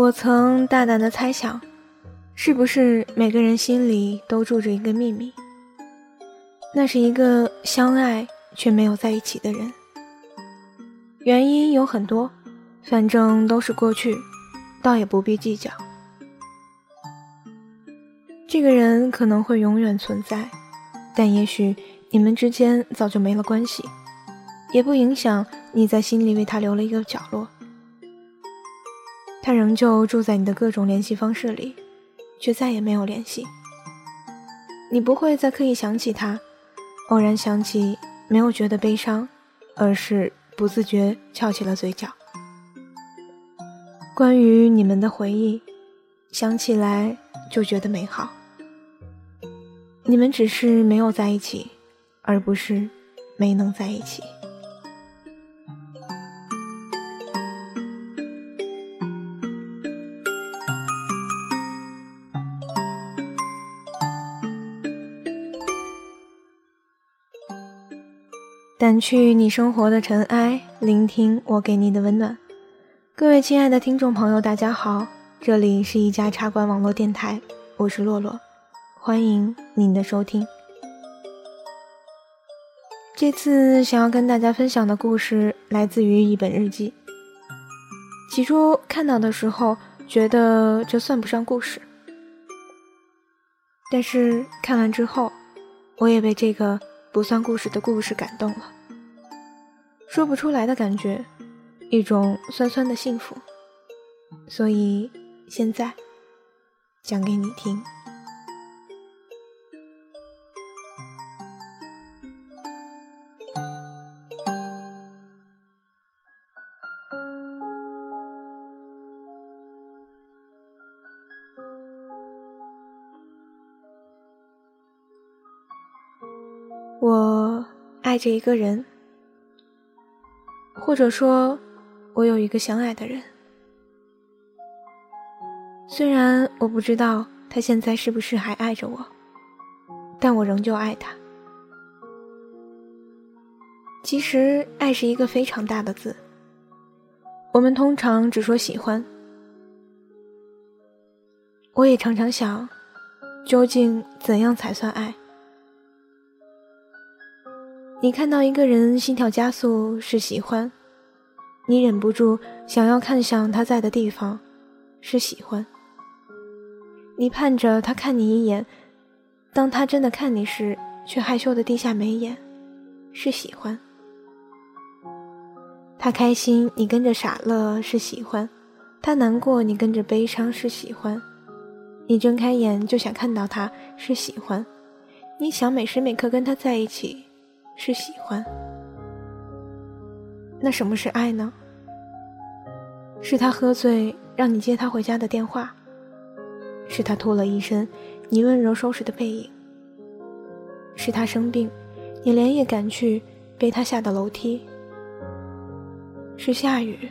我曾大胆的猜想，是不是每个人心里都住着一个秘密？那是一个相爱却没有在一起的人。原因有很多，反正都是过去，倒也不必计较。这个人可能会永远存在，但也许你们之间早就没了关系，也不影响你在心里为他留了一个角落。他仍旧住在你的各种联系方式里，却再也没有联系。你不会再刻意想起他，偶然想起，没有觉得悲伤，而是不自觉翘起了嘴角。关于你们的回忆，想起来就觉得美好。你们只是没有在一起，而不是没能在一起。掸去你生活的尘埃，聆听我给你的温暖。各位亲爱的听众朋友，大家好，这里是一家茶馆网络电台，我是洛洛，欢迎您的收听。这次想要跟大家分享的故事来自于一本日记。起初看到的时候，觉得这算不上故事，但是看完之后，我也被这个。不算故事的故事感动了，说不出来的感觉，一种酸酸的幸福，所以现在讲给你听。我爱着一个人，或者说，我有一个相爱的人。虽然我不知道他现在是不是还爱着我，但我仍旧爱他。其实，爱是一个非常大的字。我们通常只说喜欢，我也常常想，究竟怎样才算爱？你看到一个人心跳加速是喜欢，你忍不住想要看向他在的地方，是喜欢。你盼着他看你一眼，当他真的看你时，却害羞的低下眉眼，是喜欢。他开心，你跟着傻乐是喜欢；他难过，你跟着悲伤是喜欢。你睁开眼就想看到他，是喜欢。你想每时每刻跟他在一起。是喜欢，那什么是爱呢？是他喝醉让你接他回家的电话，是他吐了一身你温柔收拾的背影，是他生病你连夜赶去背他下的楼梯，是下雨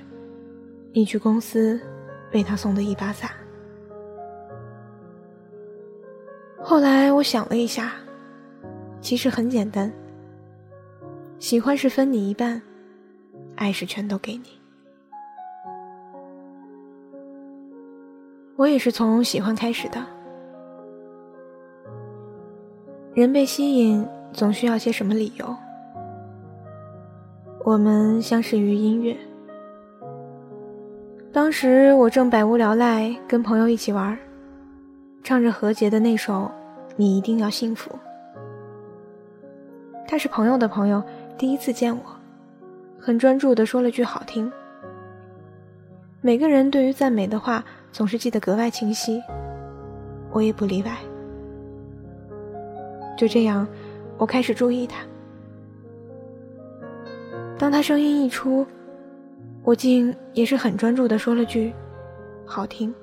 你去公司为他送的一把伞。后来我想了一下，其实很简单。喜欢是分你一半，爱是全都给你。我也是从喜欢开始的。人被吸引总需要些什么理由？我们相识于音乐。当时我正百无聊赖，跟朋友一起玩，唱着何洁的那首《你一定要幸福》。他是朋友的朋友。第一次见我，很专注地说了句“好听”。每个人对于赞美的话总是记得格外清晰，我也不例外。就这样，我开始注意他。当他声音一出，我竟也是很专注地说了句“好听”，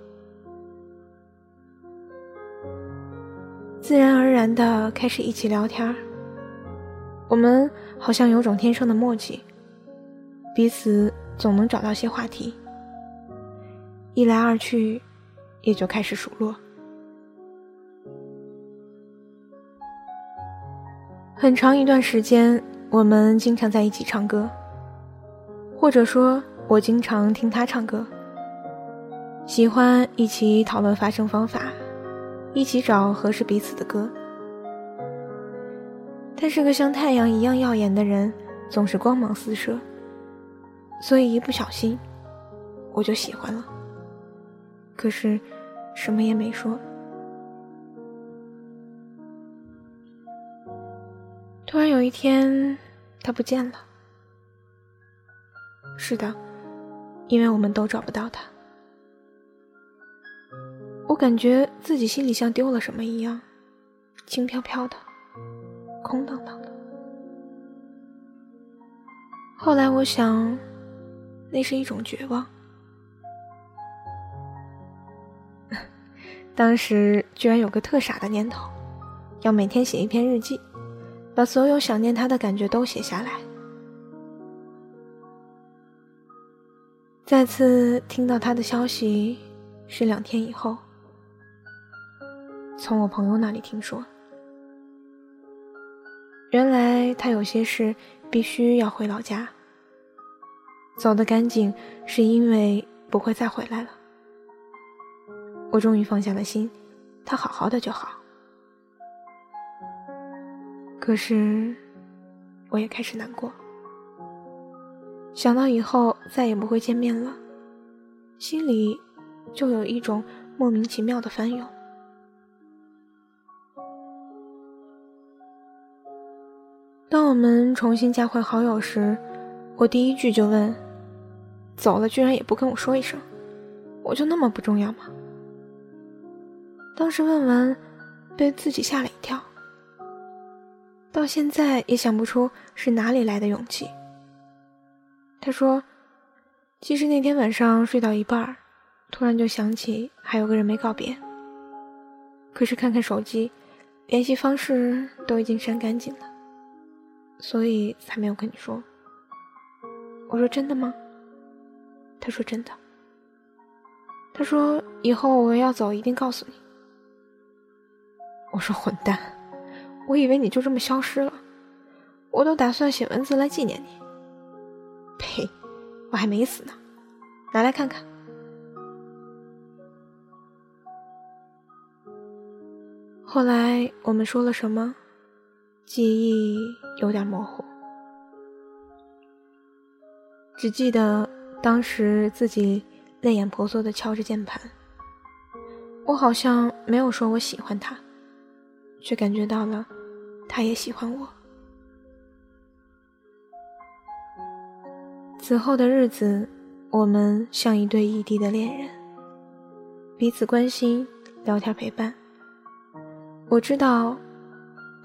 自然而然地开始一起聊天儿。我们好像有种天生的默契，彼此总能找到些话题，一来二去，也就开始数落。很长一段时间，我们经常在一起唱歌，或者说，我经常听他唱歌。喜欢一起讨论发声方法，一起找合适彼此的歌。他是个像太阳一样耀眼的人，总是光芒四射，所以一不小心，我就喜欢了。可是，什么也没说。突然有一天，他不见了。是的，因为我们都找不到他。我感觉自己心里像丢了什么一样，轻飘飘的，空荡荡的。后来我想，那是一种绝望。当时居然有个特傻的念头，要每天写一篇日记，把所有想念他的感觉都写下来。再次听到他的消息是两天以后，从我朋友那里听说，原来他有些事必须要回老家，走得干净是因为不会再回来了。我终于放下了心，他好好的就好。可是，我也开始难过，想到以后再也不会见面了，心里就有一种莫名其妙的翻涌。当我们重新加回好友时，我第一句就问：“走了居然也不跟我说一声，我就那么不重要吗？”当时问完，被自己吓了一跳。到现在也想不出是哪里来的勇气。他说：“其实那天晚上睡到一半，突然就想起还有个人没告别。可是看看手机，联系方式都已经删干净了，所以才没有跟你说。”我说：“真的吗？”他说：“真的。”他说：“以后我要走，一定告诉你。”我说混蛋，我以为你就这么消失了，我都打算写文字来纪念你。呸，我还没死呢，拿来看看。后来我们说了什么，记忆有点模糊，只记得当时自己泪眼婆娑的敲着键盘，我好像没有说我喜欢他。却感觉到了，他也喜欢我。此后的日子，我们像一对异地的恋人，彼此关心、聊天、陪伴。我知道，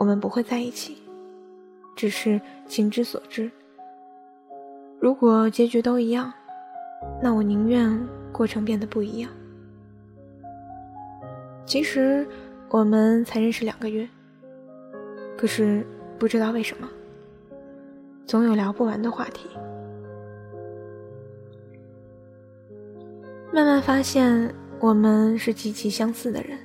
我们不会在一起，只是情之所至。如果结局都一样，那我宁愿过程变得不一样。其实。我们才认识两个月，可是不知道为什么，总有聊不完的话题。慢慢发现，我们是极其相似的人，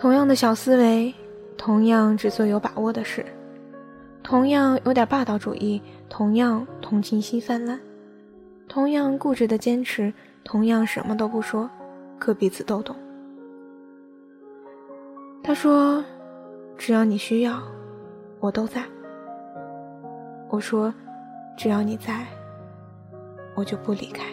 同样的小思维，同样只做有把握的事，同样有点霸道主义，同样同情心泛滥，同样固执的坚持，同样什么都不说。可彼此都懂。他说：“只要你需要，我都在。”我说：“只要你在，我就不离开。”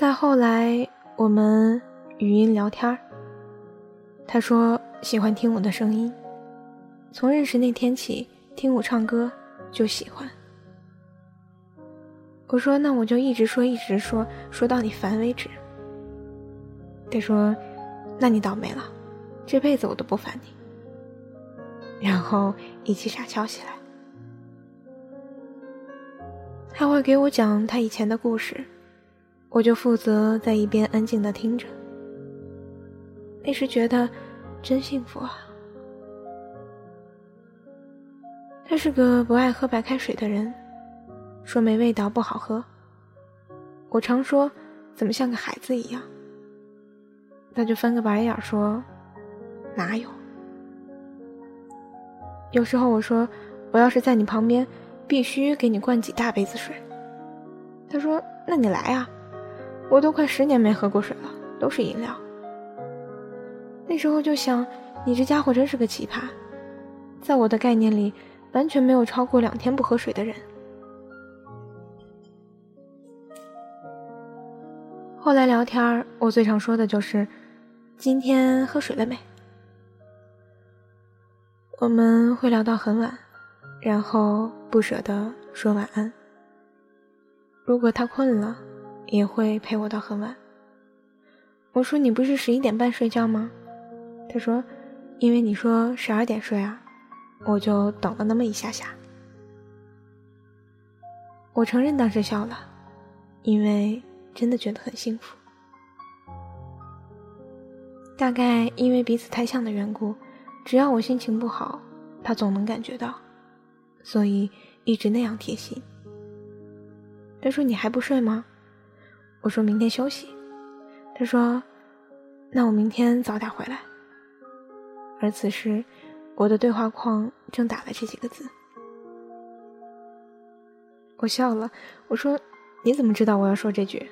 再后来，我们语音聊天他说喜欢听我的声音，从认识那天起，听我唱歌就喜欢。我说：“那我就一直说，一直说，说到你烦为止。”他说：“那你倒霉了，这辈子我都不烦你。”然后一起傻笑起来。他会给我讲他以前的故事，我就负责在一边安静的听着。那时觉得真幸福啊。他是个不爱喝白开水的人。说没味道不好喝，我常说怎么像个孩子一样，他就翻个白眼说哪有？有时候我说我要是在你旁边，必须给你灌几大杯子水。他说：“那你来啊，我都快十年没喝过水了，都是饮料。”那时候就想，你这家伙真是个奇葩，在我的概念里，完全没有超过两天不喝水的人。后来聊天我最常说的就是：“今天喝水了没？”我们会聊到很晚，然后不舍得说晚安。如果他困了，也会陪我到很晚。我说：“你不是十一点半睡觉吗？”他说：“因为你说十二点睡啊，我就等了那么一下下。”我承认当时笑了，因为真的觉得很幸福。大概因为彼此太像的缘故。只要我心情不好，他总能感觉到，所以一直那样贴心。他说：“你还不睡吗？”我说明天休息。他说：“那我明天早点回来。”而此时，我的对话框正打了这几个字。我笑了，我说：“你怎么知道我要说这句？”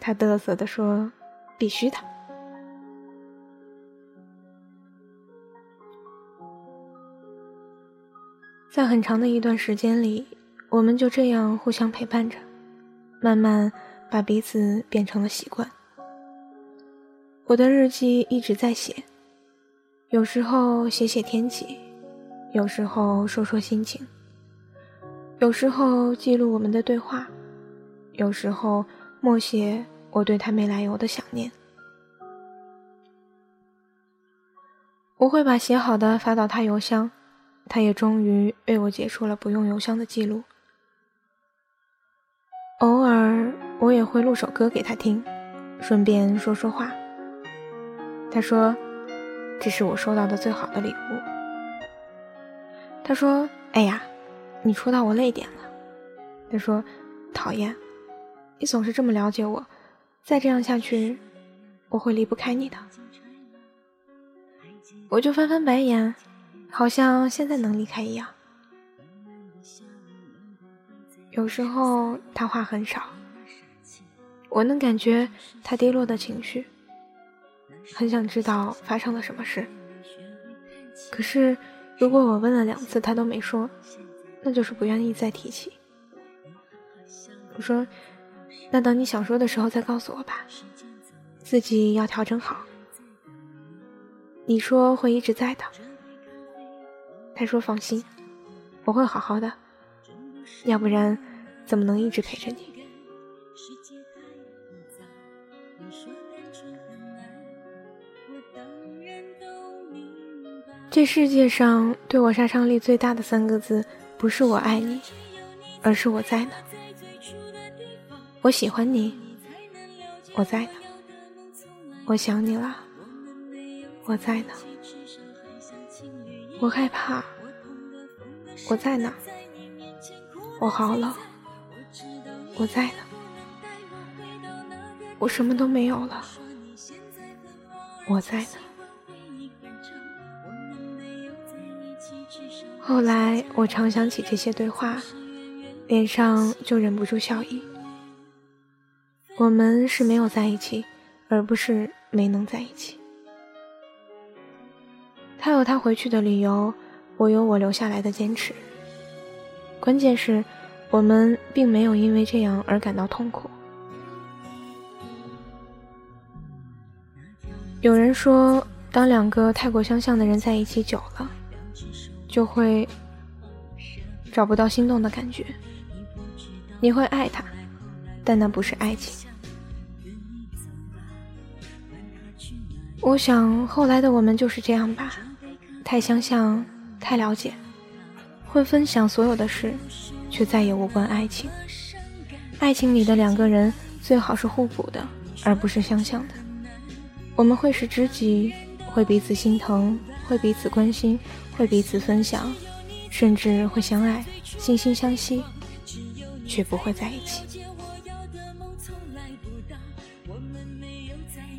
他嘚瑟的说：“必须的。”在很长的一段时间里，我们就这样互相陪伴着，慢慢把彼此变成了习惯。我的日记一直在写，有时候写写天气，有时候说说心情，有时候记录我们的对话，有时候默写我对他没来由的想念。我会把写好的发到他邮箱。他也终于为我解除了不用邮箱的记录。我也会录首歌给他听，顺便说说话。他说：“这是我收到的最好的礼物。”他说：“哎呀，你戳到我泪点了。”他说：“讨厌，你总是这么了解我，再这样下去，我会离不开你的。”我就翻翻白眼。好像现在能离开一样。有时候他话很少，我能感觉他低落的情绪，很想知道发生了什么事。可是如果我问了两次他都没说，那就是不愿意再提起。我说：“那等你想说的时候再告诉我吧，自己要调整好。”你说会一直在的。他说：“放心，我会好好的，要不然怎么能一直陪着你？”这世界上对我杀伤力最大的三个字，不是“我爱你”，而是“我在呢”。我喜欢你，我在呢；我想你了，我在呢。我害怕，我在哪？我好冷，我在呢。我什么都没有了，我在呢。后来我常想起这些对话，脸上就忍不住笑意。我们是没有在一起，而不是没能在一起。他有他回去的理由，我有我留下来的坚持。关键是，我们并没有因为这样而感到痛苦。有人说，当两个太过相像的人在一起久了，就会找不到心动的感觉。你会爱他，但那不是爱情。我想，后来的我们就是这样吧。太相像，太了解，会分享所有的事，却再也无关爱情。爱情里的两个人最好是互补的，而不是相像的。我们会是知己，会彼此心疼，会彼此关心，会彼此分享，甚至会相爱，惺惺相惜，却不会在一起。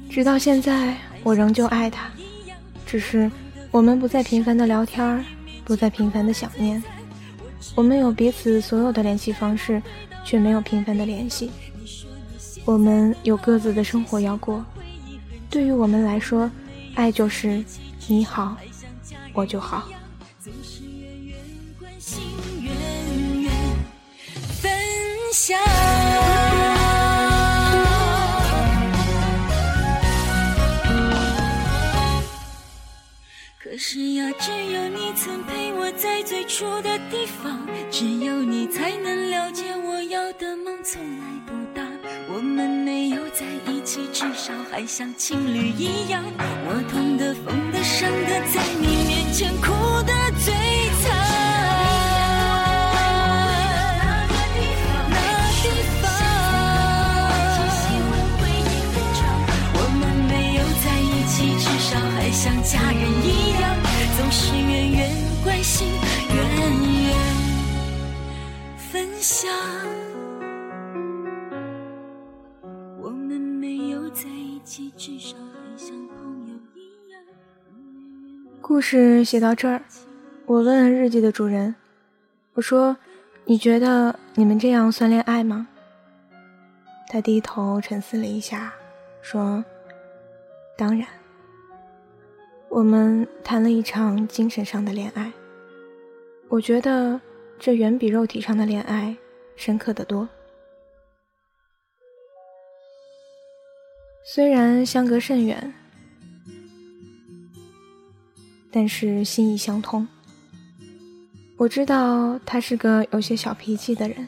直到现在，我仍旧爱他，只是。我们不再频繁的聊天，不再频繁的想念。我们有彼此所有的联系方式，却没有频繁的联系。我们有各自的生活要过。对于我们来说，爱就是你好，我就好。分享。可是呀，只有你曾陪我在最初的地方，只有你才能了解我要的梦从来不大。我们没有在一起，至少还像情侣一样。我痛的、疯的、伤的，在你面前哭得最惨。那地方，那地方。我们没有在一起，至少还像家人一样，总是远远关心，远远分享。我们没有在一起，至少还像朋友。故事写到这儿，我问日记的主人：“我说，你觉得你们这样算恋爱吗？”他低头沉思了一下，说：“当然。”我们谈了一场精神上的恋爱，我觉得这远比肉体上的恋爱深刻的多。虽然相隔甚远，但是心意相通。我知道他是个有些小脾气的人，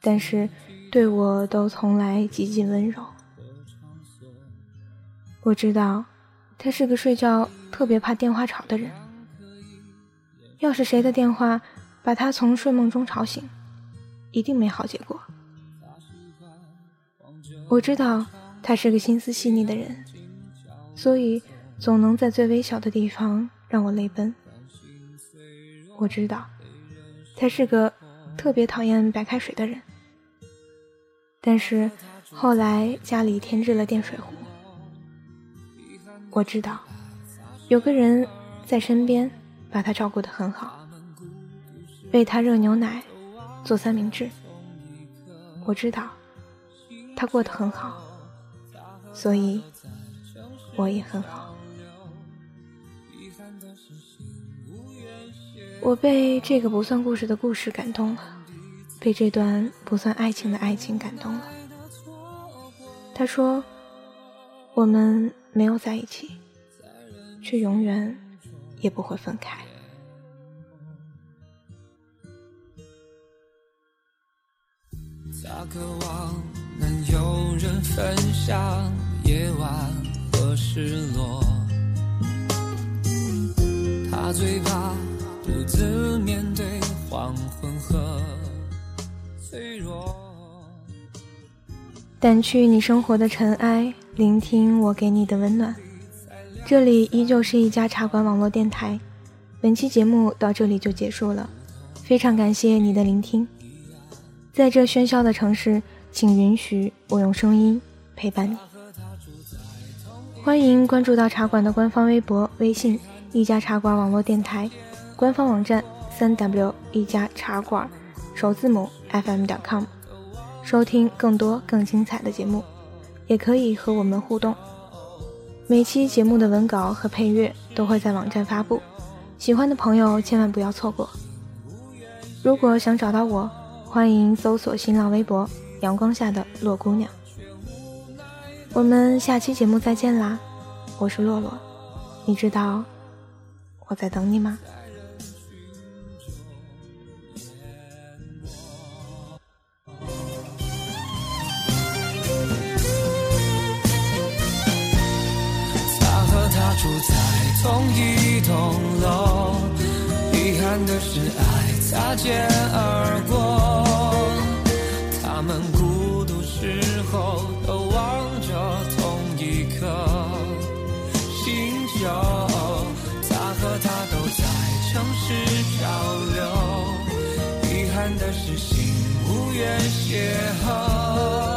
但是对我都从来极尽温柔。我知道。他是个睡觉特别怕电话吵的人，要是谁的电话把他从睡梦中吵醒，一定没好结果。我知道他是个心思细腻的人，所以总能在最微小的地方让我泪奔。我知道他是个特别讨厌白开水的人，但是后来家里添置了电水壶。我知道，有个人在身边，把他照顾得很好，喂他热牛奶，做三明治。我知道，他过得很好，所以我也很好。我被这个不算故事的故事感动了，被这段不算爱情的爱情感动了。他说：“我们。”没有在一起，却永远也不会分开。他渴望能有人分享夜晚和失落，他最怕独自面对黄昏和脆弱。掸去你生活的尘埃。聆听我给你的温暖，这里依旧是一家茶馆网络电台。本期节目到这里就结束了，非常感谢你的聆听。在这喧嚣的城市，请允许我用声音陪伴你。欢迎关注到茶馆的官方微博、微信“一家茶馆网络电台”，官方网站三 w 一家茶馆首字母 FM 点 com，收听更多更精彩的节目。也可以和我们互动。每期节目的文稿和配乐都会在网站发布，喜欢的朋友千万不要错过。如果想找到我，欢迎搜索新浪微博“阳光下的洛姑娘”。我们下期节目再见啦！我是洛洛，你知道我在等你吗？是心无缘邂逅，